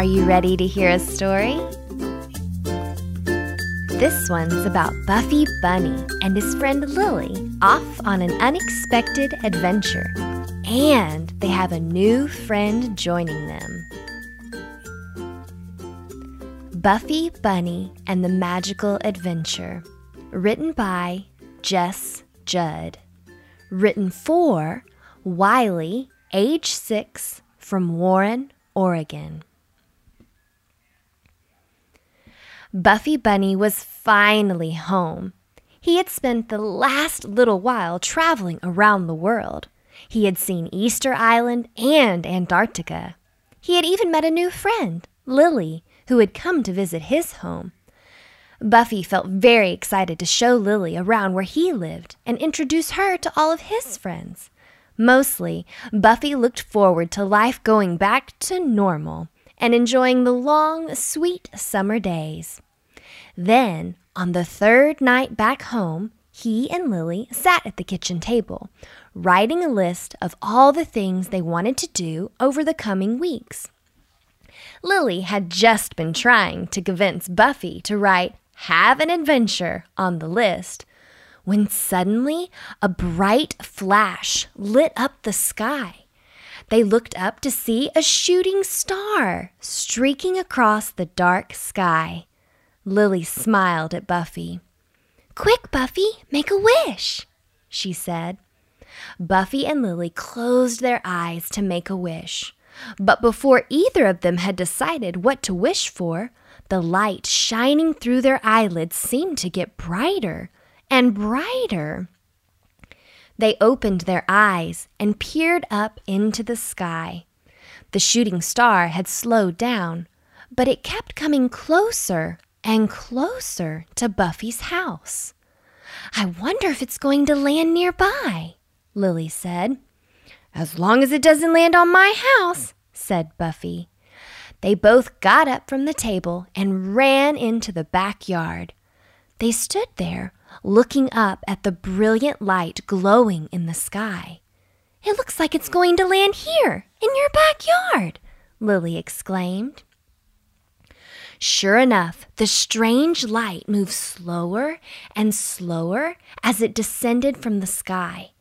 Are you ready to hear a story? This one's about Buffy Bunny and his friend Lily off on an unexpected adventure. And they have a new friend joining them. Buffy Bunny and the Magical Adventure. Written by Jess Judd. Written for Wiley, age 6, from Warren, Oregon. Buffy Bunny was finally home. He had spent the last little while traveling around the world. He had seen Easter Island and Antarctica. He had even met a new friend, Lily, who had come to visit his home. Buffy felt very excited to show Lily around where he lived and introduce her to all of his friends. Mostly, Buffy looked forward to life going back to normal and enjoying the long, sweet summer days. Then, on the third night back home, he and Lily sat at the kitchen table, writing a list of all the things they wanted to do over the coming weeks. Lily had just been trying to convince Buffy to write have an adventure on the list when suddenly a bright flash lit up the sky. They looked up to see a shooting star streaking across the dark sky. Lily smiled at Buffy. Quick, Buffy, make a wish, she said. Buffy and Lily closed their eyes to make a wish. But before either of them had decided what to wish for, the light shining through their eyelids seemed to get brighter and brighter. They opened their eyes and peered up into the sky. The shooting star had slowed down, but it kept coming closer and closer to Buffy's house. I wonder if it's going to land nearby, Lily said. As long as it doesn't land on my house, said Buffy. They both got up from the table and ran into the backyard. They stood there, looking up at the brilliant light glowing in the sky. It looks like it's going to land here, in your backyard, Lily exclaimed. Sure enough, the strange light moved slower and slower as it descended from the sky.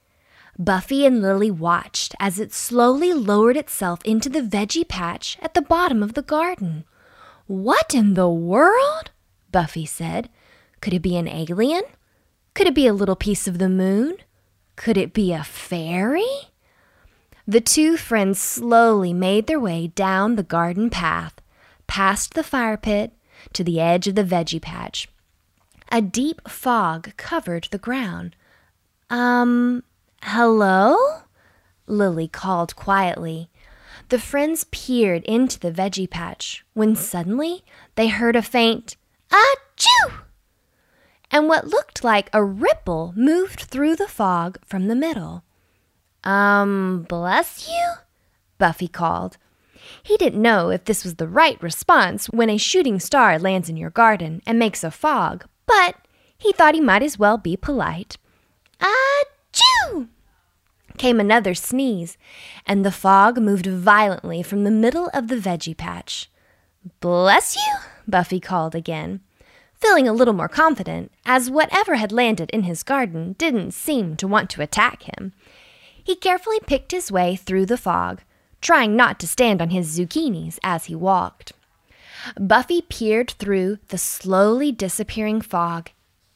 Buffy and Lily watched as it slowly lowered itself into the veggie patch at the bottom of the garden. What in the world? Buffy said. Could it be an alien? Could it be a little piece of the moon? Could it be a fairy? The two friends slowly made their way down the garden path, past the fire pit, to the edge of the veggie patch. A deep fog covered the ground. Um, Hello? Lily called quietly. The friends peered into the veggie patch when suddenly they heard a faint achoo! And what looked like a ripple moved through the fog from the middle. Um, bless you? Buffy called. He didn't know if this was the right response when a shooting star lands in your garden and makes a fog, but he thought he might as well be polite. Achoo! Came another sneeze, and the fog moved violently from the middle of the veggie patch. Bless you, Buffy called again, feeling a little more confident, as whatever had landed in his garden didn't seem to want to attack him. He carefully picked his way through the fog, trying not to stand on his zucchinis as he walked. Buffy peered through the slowly disappearing fog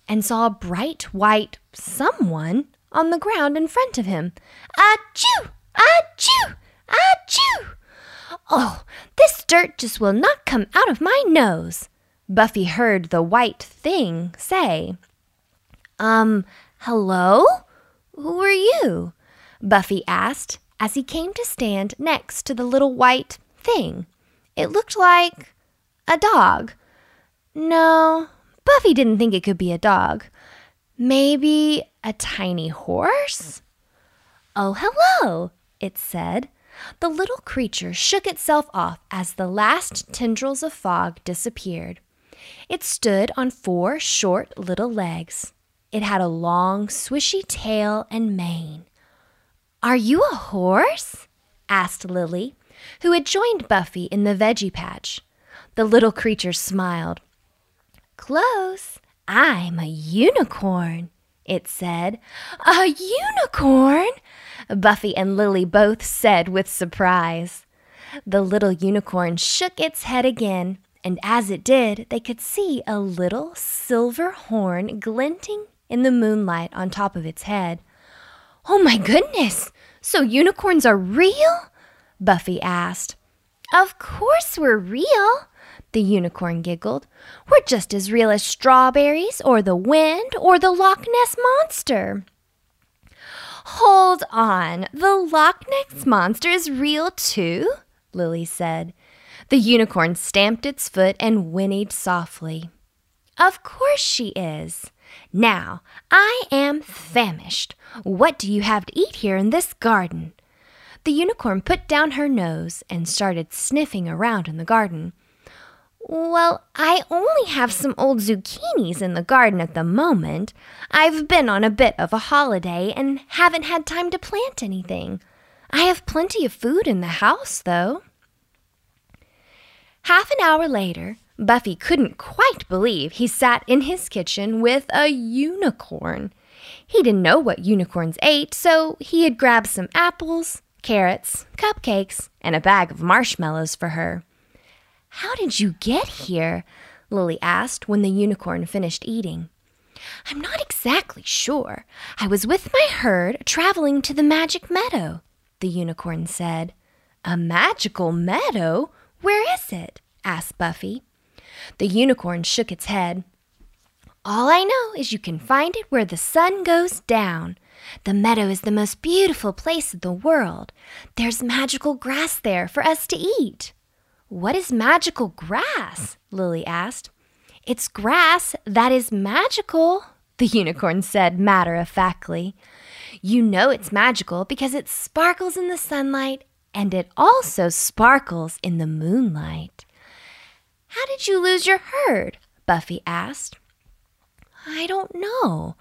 and saw a bright white someone on the ground in front of him. Achoo! Achoo! Achoo! Oh, this dirt just will not come out of my nose, Buffy heard the white thing say. Um, hello? Who are you? Buffy asked as he came to stand next to the little white thing. It looked like a dog. No, Buffy didn't think it could be a dog. Maybe a tiny horse? Oh, hello, it said. The little creature shook itself off as the last tendrils of fog disappeared. It stood on four short little legs. It had a long, swishy tail and mane. Are you a horse? asked Lily, who had joined Buffy in the veggie patch. The little creature smiled. Close. I'm a unicorn, it said. A unicorn? Buffy and Lily both said with surprise. The little unicorn shook its head again, and as it did, they could see a little silver horn glinting in the moonlight on top of its head. Oh my goodness! So unicorns are real? Buffy asked. Of course we're real, the unicorn giggled. We're just as real as strawberries, or the wind, or the Loch Ness monster. Hold on, the Loch Ness monster is real too? Lily said. The unicorn stamped its foot and whinnied softly. Of course she is. Now, I am famished. What do you have to eat here in this garden? The unicorn put down her nose and started sniffing around in the garden. Well, I only have some old zucchinis in the garden at the moment. I've been on a bit of a holiday and haven't had time to plant anything. I have plenty of food in the house, though. Half an hour later, Buffy couldn't quite believe he sat in his kitchen with a unicorn. He didn't know what unicorns ate, so he had grabbed some apples, carrots, cupcakes, and a bag of marshmallows for her. How did you get here? Lily asked when the unicorn finished eating. I'm not exactly sure. I was with my herd traveling to the magic meadow, the unicorn said. A magical meadow? Where is it? asked Buffy. The unicorn shook its head. All I know is you can find it where the sun goes down. The meadow is the most beautiful place in the world. There's magical grass there for us to eat. What is magical grass? Lily asked. It's grass that is magical, the unicorn said matter of factly. You know it's magical because it sparkles in the sunlight and it also sparkles in the moonlight. How did you lose your herd? Buffy asked. I don't know.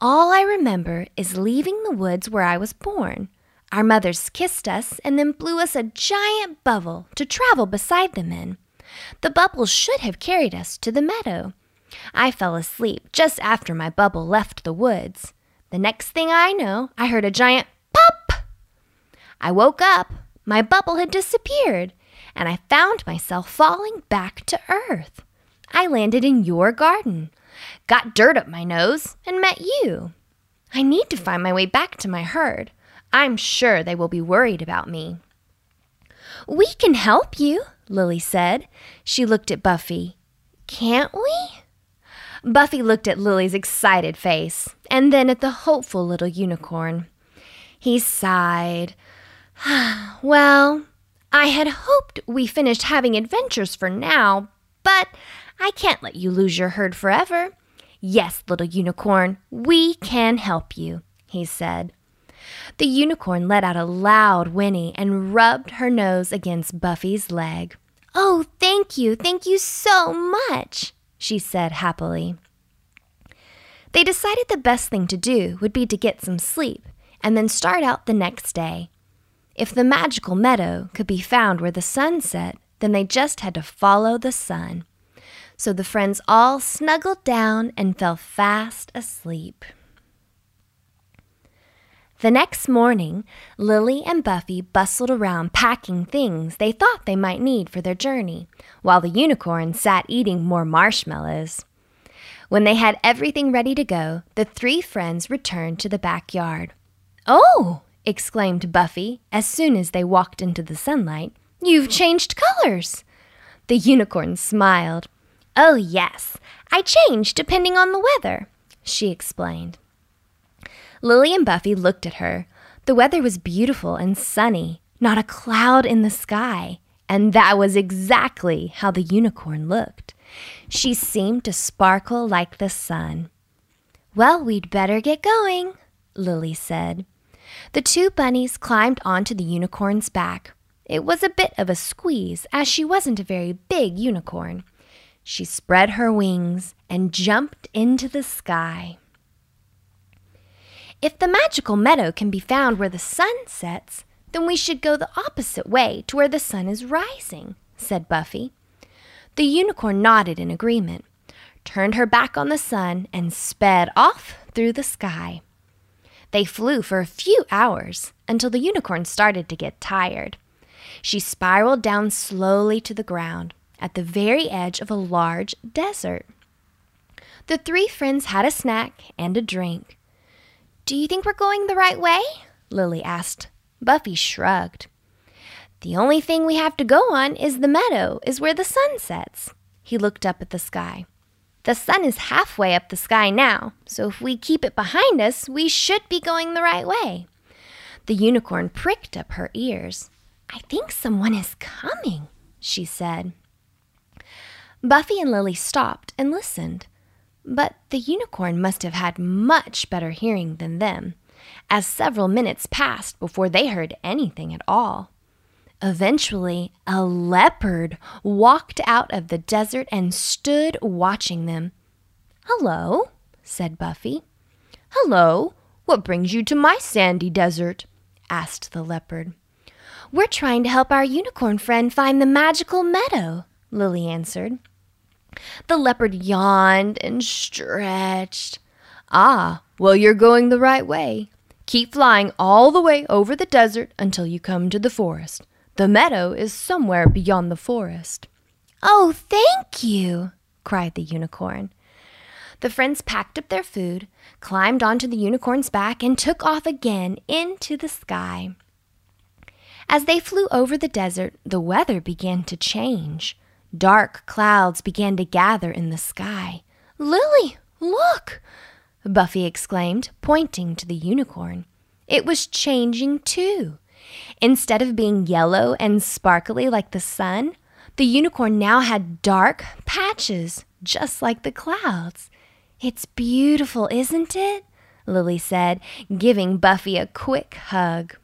All I remember is leaving the woods where I was born. Our mothers kissed us and then blew us a giant bubble to travel beside them in. The bubble should have carried us to the meadow. I fell asleep just after my bubble left the woods. The next thing I know, I heard a giant pop. I woke up. My bubble had disappeared, and I found myself falling back to earth. I landed in your garden, got dirt up my nose, and met you. I need to find my way back to my herd. I'm sure they will be worried about me. We can help you, Lily said. She looked at Buffy. Can't we? Buffy looked at Lily's excited face and then at the hopeful little unicorn. He sighed. well, I had hoped we finished having adventures for now, but I can't let you lose your herd forever. Yes, little unicorn, we can help you, he said. The unicorn let out a loud whinny and rubbed her nose against Buffy's leg. Oh, thank you, thank you so much, she said happily. They decided the best thing to do would be to get some sleep and then start out the next day. If the magical meadow could be found where the sun set, then they just had to follow the sun. So the friends all snuggled down and fell fast asleep. The next morning, Lily and Buffy bustled around packing things they thought they might need for their journey, while the unicorn sat eating more marshmallows. When they had everything ready to go, the three friends returned to the backyard. Oh, exclaimed Buffy as soon as they walked into the sunlight. You've changed colors. The unicorn smiled. Oh, yes, I change depending on the weather, she explained. Lily and Buffy looked at her. The weather was beautiful and sunny, not a cloud in the sky, and that was exactly how the unicorn looked. She seemed to sparkle like the sun. Well, we'd better get going, Lily said. The two bunnies climbed onto the unicorn's back. It was a bit of a squeeze, as she wasn't a very big unicorn. She spread her wings and jumped into the sky. If the magical meadow can be found where the sun sets, Then we should go the opposite way to where the sun is rising, said Buffy. The unicorn nodded in agreement, turned her back on the sun, and sped off through the sky. They flew for a few hours until the unicorn started to get tired. She spiraled down slowly to the ground at the very edge of a large desert. The three friends had a snack and a drink. Do you think we're going the right way? Lily asked. Buffy shrugged. The only thing we have to go on is the meadow, is where the sun sets. He looked up at the sky. The sun is halfway up the sky now, so if we keep it behind us, we should be going the right way. The unicorn pricked up her ears. I think someone is coming, she said. Buffy and Lily stopped and listened. But the unicorn must have had much better hearing than them, as several minutes passed before they heard anything at all. Eventually, a leopard walked out of the desert and stood watching them. Hello, said Buffy. Hello, what brings you to my sandy desert? asked the leopard. We're trying to help our unicorn friend find the magical meadow, Lily answered. The leopard yawned and stretched. Ah, well, you're going the right way. Keep flying all the way over the desert until you come to the forest. The meadow is somewhere beyond the forest. Oh, thank you, cried the unicorn. The friends packed up their food, climbed onto the unicorn's back, and took off again into the sky. As they flew over the desert, the weather began to change. Dark clouds began to gather in the sky. Lily, look! Buffy exclaimed, pointing to the unicorn. It was changing too. Instead of being yellow and sparkly like the sun, the unicorn now had dark patches, just like the clouds. It's beautiful, isn't it? Lily said, giving Buffy a quick hug.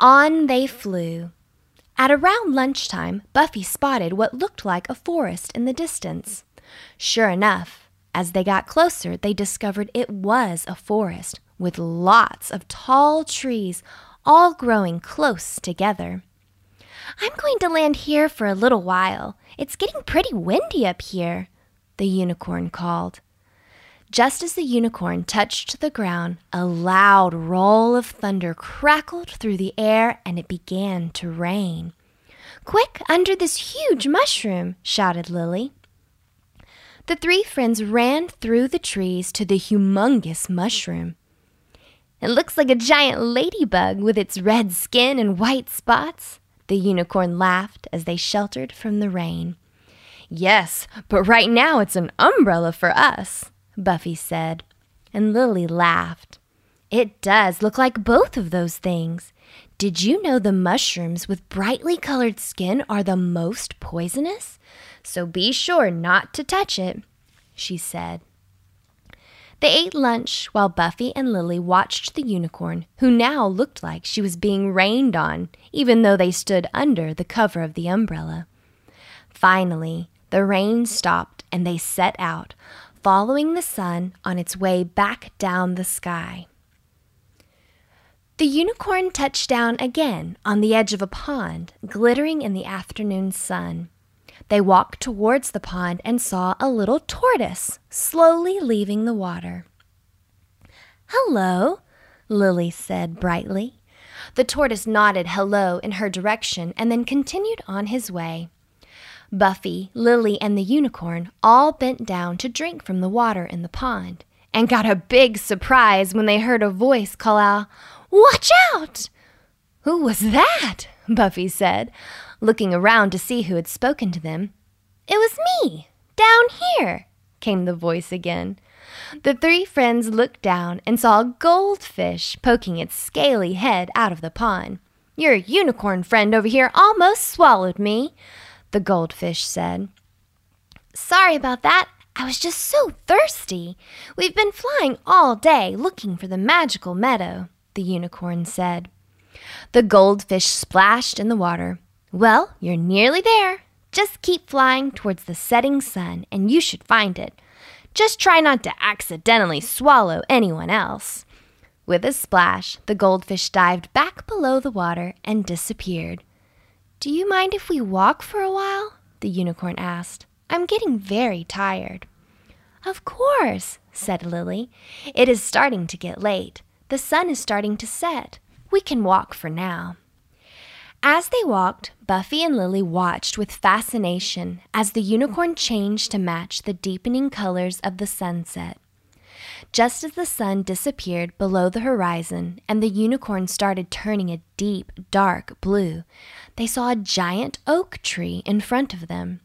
On they flew. At around lunchtime, Buffy spotted what looked like a forest in the distance. Sure enough, as they got closer, they discovered it was a forest with lots of tall trees all growing close together. I'm going to land here for a little while. It's getting pretty windy up here, the unicorn called. Just as the unicorn touched the ground, a loud roll of thunder crackled through the air and it began to rain. Quick, under this huge mushroom, shouted Lily. The three friends ran through the trees to the humongous mushroom. It looks like a giant ladybug with its red skin and white spots. The unicorn laughed as they sheltered from the rain. Yes, but right now it's an umbrella for us, Buffy said. And Lily laughed. It does look like both of those things. Did you know the mushrooms with brightly colored skin are the most poisonous? So be sure not to touch it, she said. They ate lunch while Buffy and Lily watched the unicorn, who now looked like she was being rained on, even though they stood under the cover of the umbrella. Finally, the rain stopped and they set out, following the sun on its way back down the sky. The unicorn touched down again on the edge of a pond, glittering in the afternoon sun. They walked towards the pond and saw a little tortoise slowly leaving the water. Hello, Lily said brightly. The tortoise nodded hello in her direction and then continued on his way. Buffy, Lily, and the unicorn all bent down to drink from the water in the pond and got a big surprise when they heard a voice call out, Watch out! Who was that? Buffy said, looking around to see who had spoken to them. It was me, down here, came the voice again. The three friends looked down and saw a goldfish poking its scaly head out of the pond. Your unicorn friend over here almost swallowed me, the goldfish said. Sorry about that. I was just so thirsty. We've been flying all day looking for the magical meadow, the unicorn said. The goldfish splashed in the water. Well, you're nearly there. Just keep flying towards the setting sun and you should find it. Just try not to accidentally swallow anyone else. With a splash, the goldfish dived back below the water and disappeared. Do you mind if we walk for a while? the unicorn asked. I'm getting very tired. Of course, said Lily. It is starting to get late. The sun is starting to set. We can walk for now. As they walked, Buffy and Lily watched with fascination as the unicorn changed to match the deepening colors of the sunset. Just as the sun disappeared below the horizon and the unicorn started turning a deep, dark blue, they saw a giant oak tree in front of them.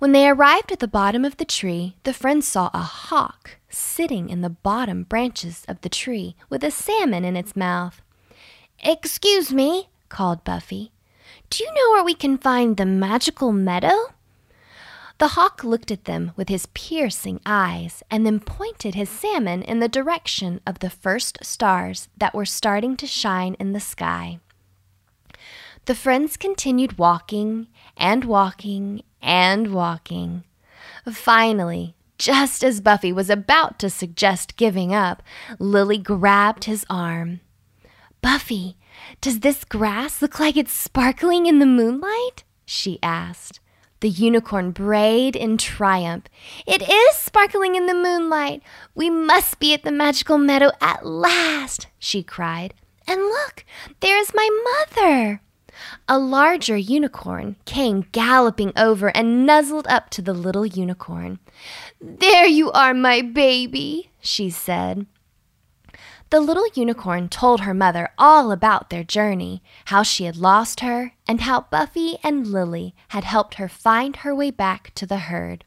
When they arrived at the bottom of the tree, the friends saw a hawk sitting in the bottom branches of the tree with a salmon in its mouth. Excuse me, called Buffy. Do you know where we can find the magical meadow? The hawk looked at them with his piercing eyes and then pointed his salmon in the direction of the first stars that were starting to shine in the sky. The friends continued walking and walking and walking. Finally, just as Buffy was about to suggest giving up, Lily grabbed his arm. Buffy, does this grass look like it's sparkling in the moonlight? she asked. The unicorn brayed in triumph. It is sparkling in the moonlight. We must be at the magical meadow at last, she cried. And look, there is my mother. A larger unicorn came galloping over and nuzzled up to the little unicorn. There you are, my baby, she said. The little unicorn told her mother all about their journey, how she had lost her, and how Buffy and Lily had helped her find her way back to the herd.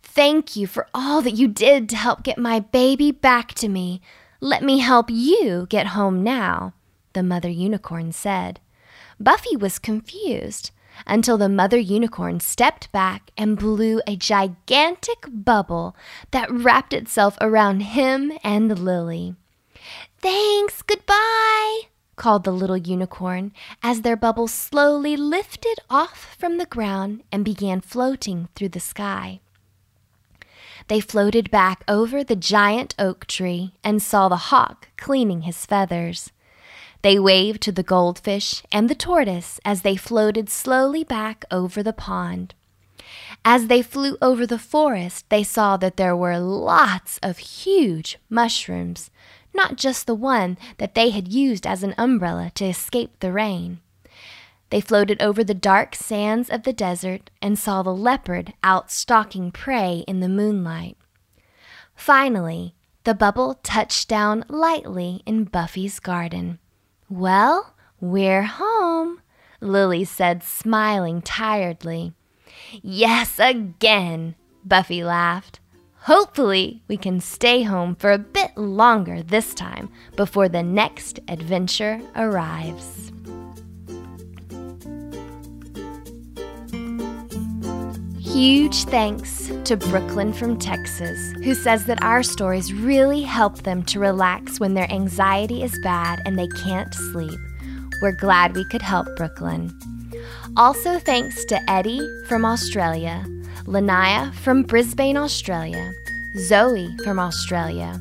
Thank you for all that you did to help get my baby back to me. Let me help you get home now, the mother unicorn said. Buffy was confused until the mother unicorn stepped back and blew a gigantic bubble that wrapped itself around him and Lily. Thanks, goodbye, called the little unicorn as their bubble slowly lifted off from the ground and began floating through the sky. They floated back over the giant oak tree and saw the hawk cleaning his feathers. They waved to the goldfish and the tortoise as they floated slowly back over the pond. As they flew over the forest, they saw that there were lots of huge mushrooms, not just the one that they had used as an umbrella to escape the rain. They floated over the dark sands of the desert and saw the leopard out stalking prey in the moonlight. Finally, the bubble touched down lightly in Buffy's garden. Well, we're home, Lily said, smiling tiredly. Yes, again, Buffy laughed. Hopefully, we can stay home for a bit longer this time before the next adventure arrives. Huge thanks to Brooklyn from Texas, who says that our stories really help them to relax when their anxiety is bad and they can't sleep. We're glad we could help Brooklyn. Also, thanks to Eddie from Australia, Lanaya from Brisbane, Australia, Zoe from Australia,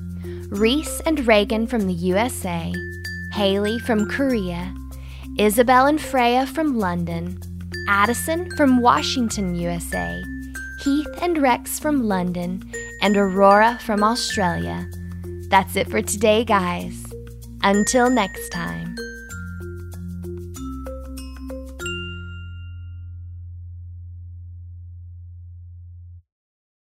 Reese and Reagan from the USA, Haley from Korea, Isabel and Freya from London, Addison from Washington, USA, Heath and Rex from London, and Aurora from Australia. That's it for today, guys. Until next time.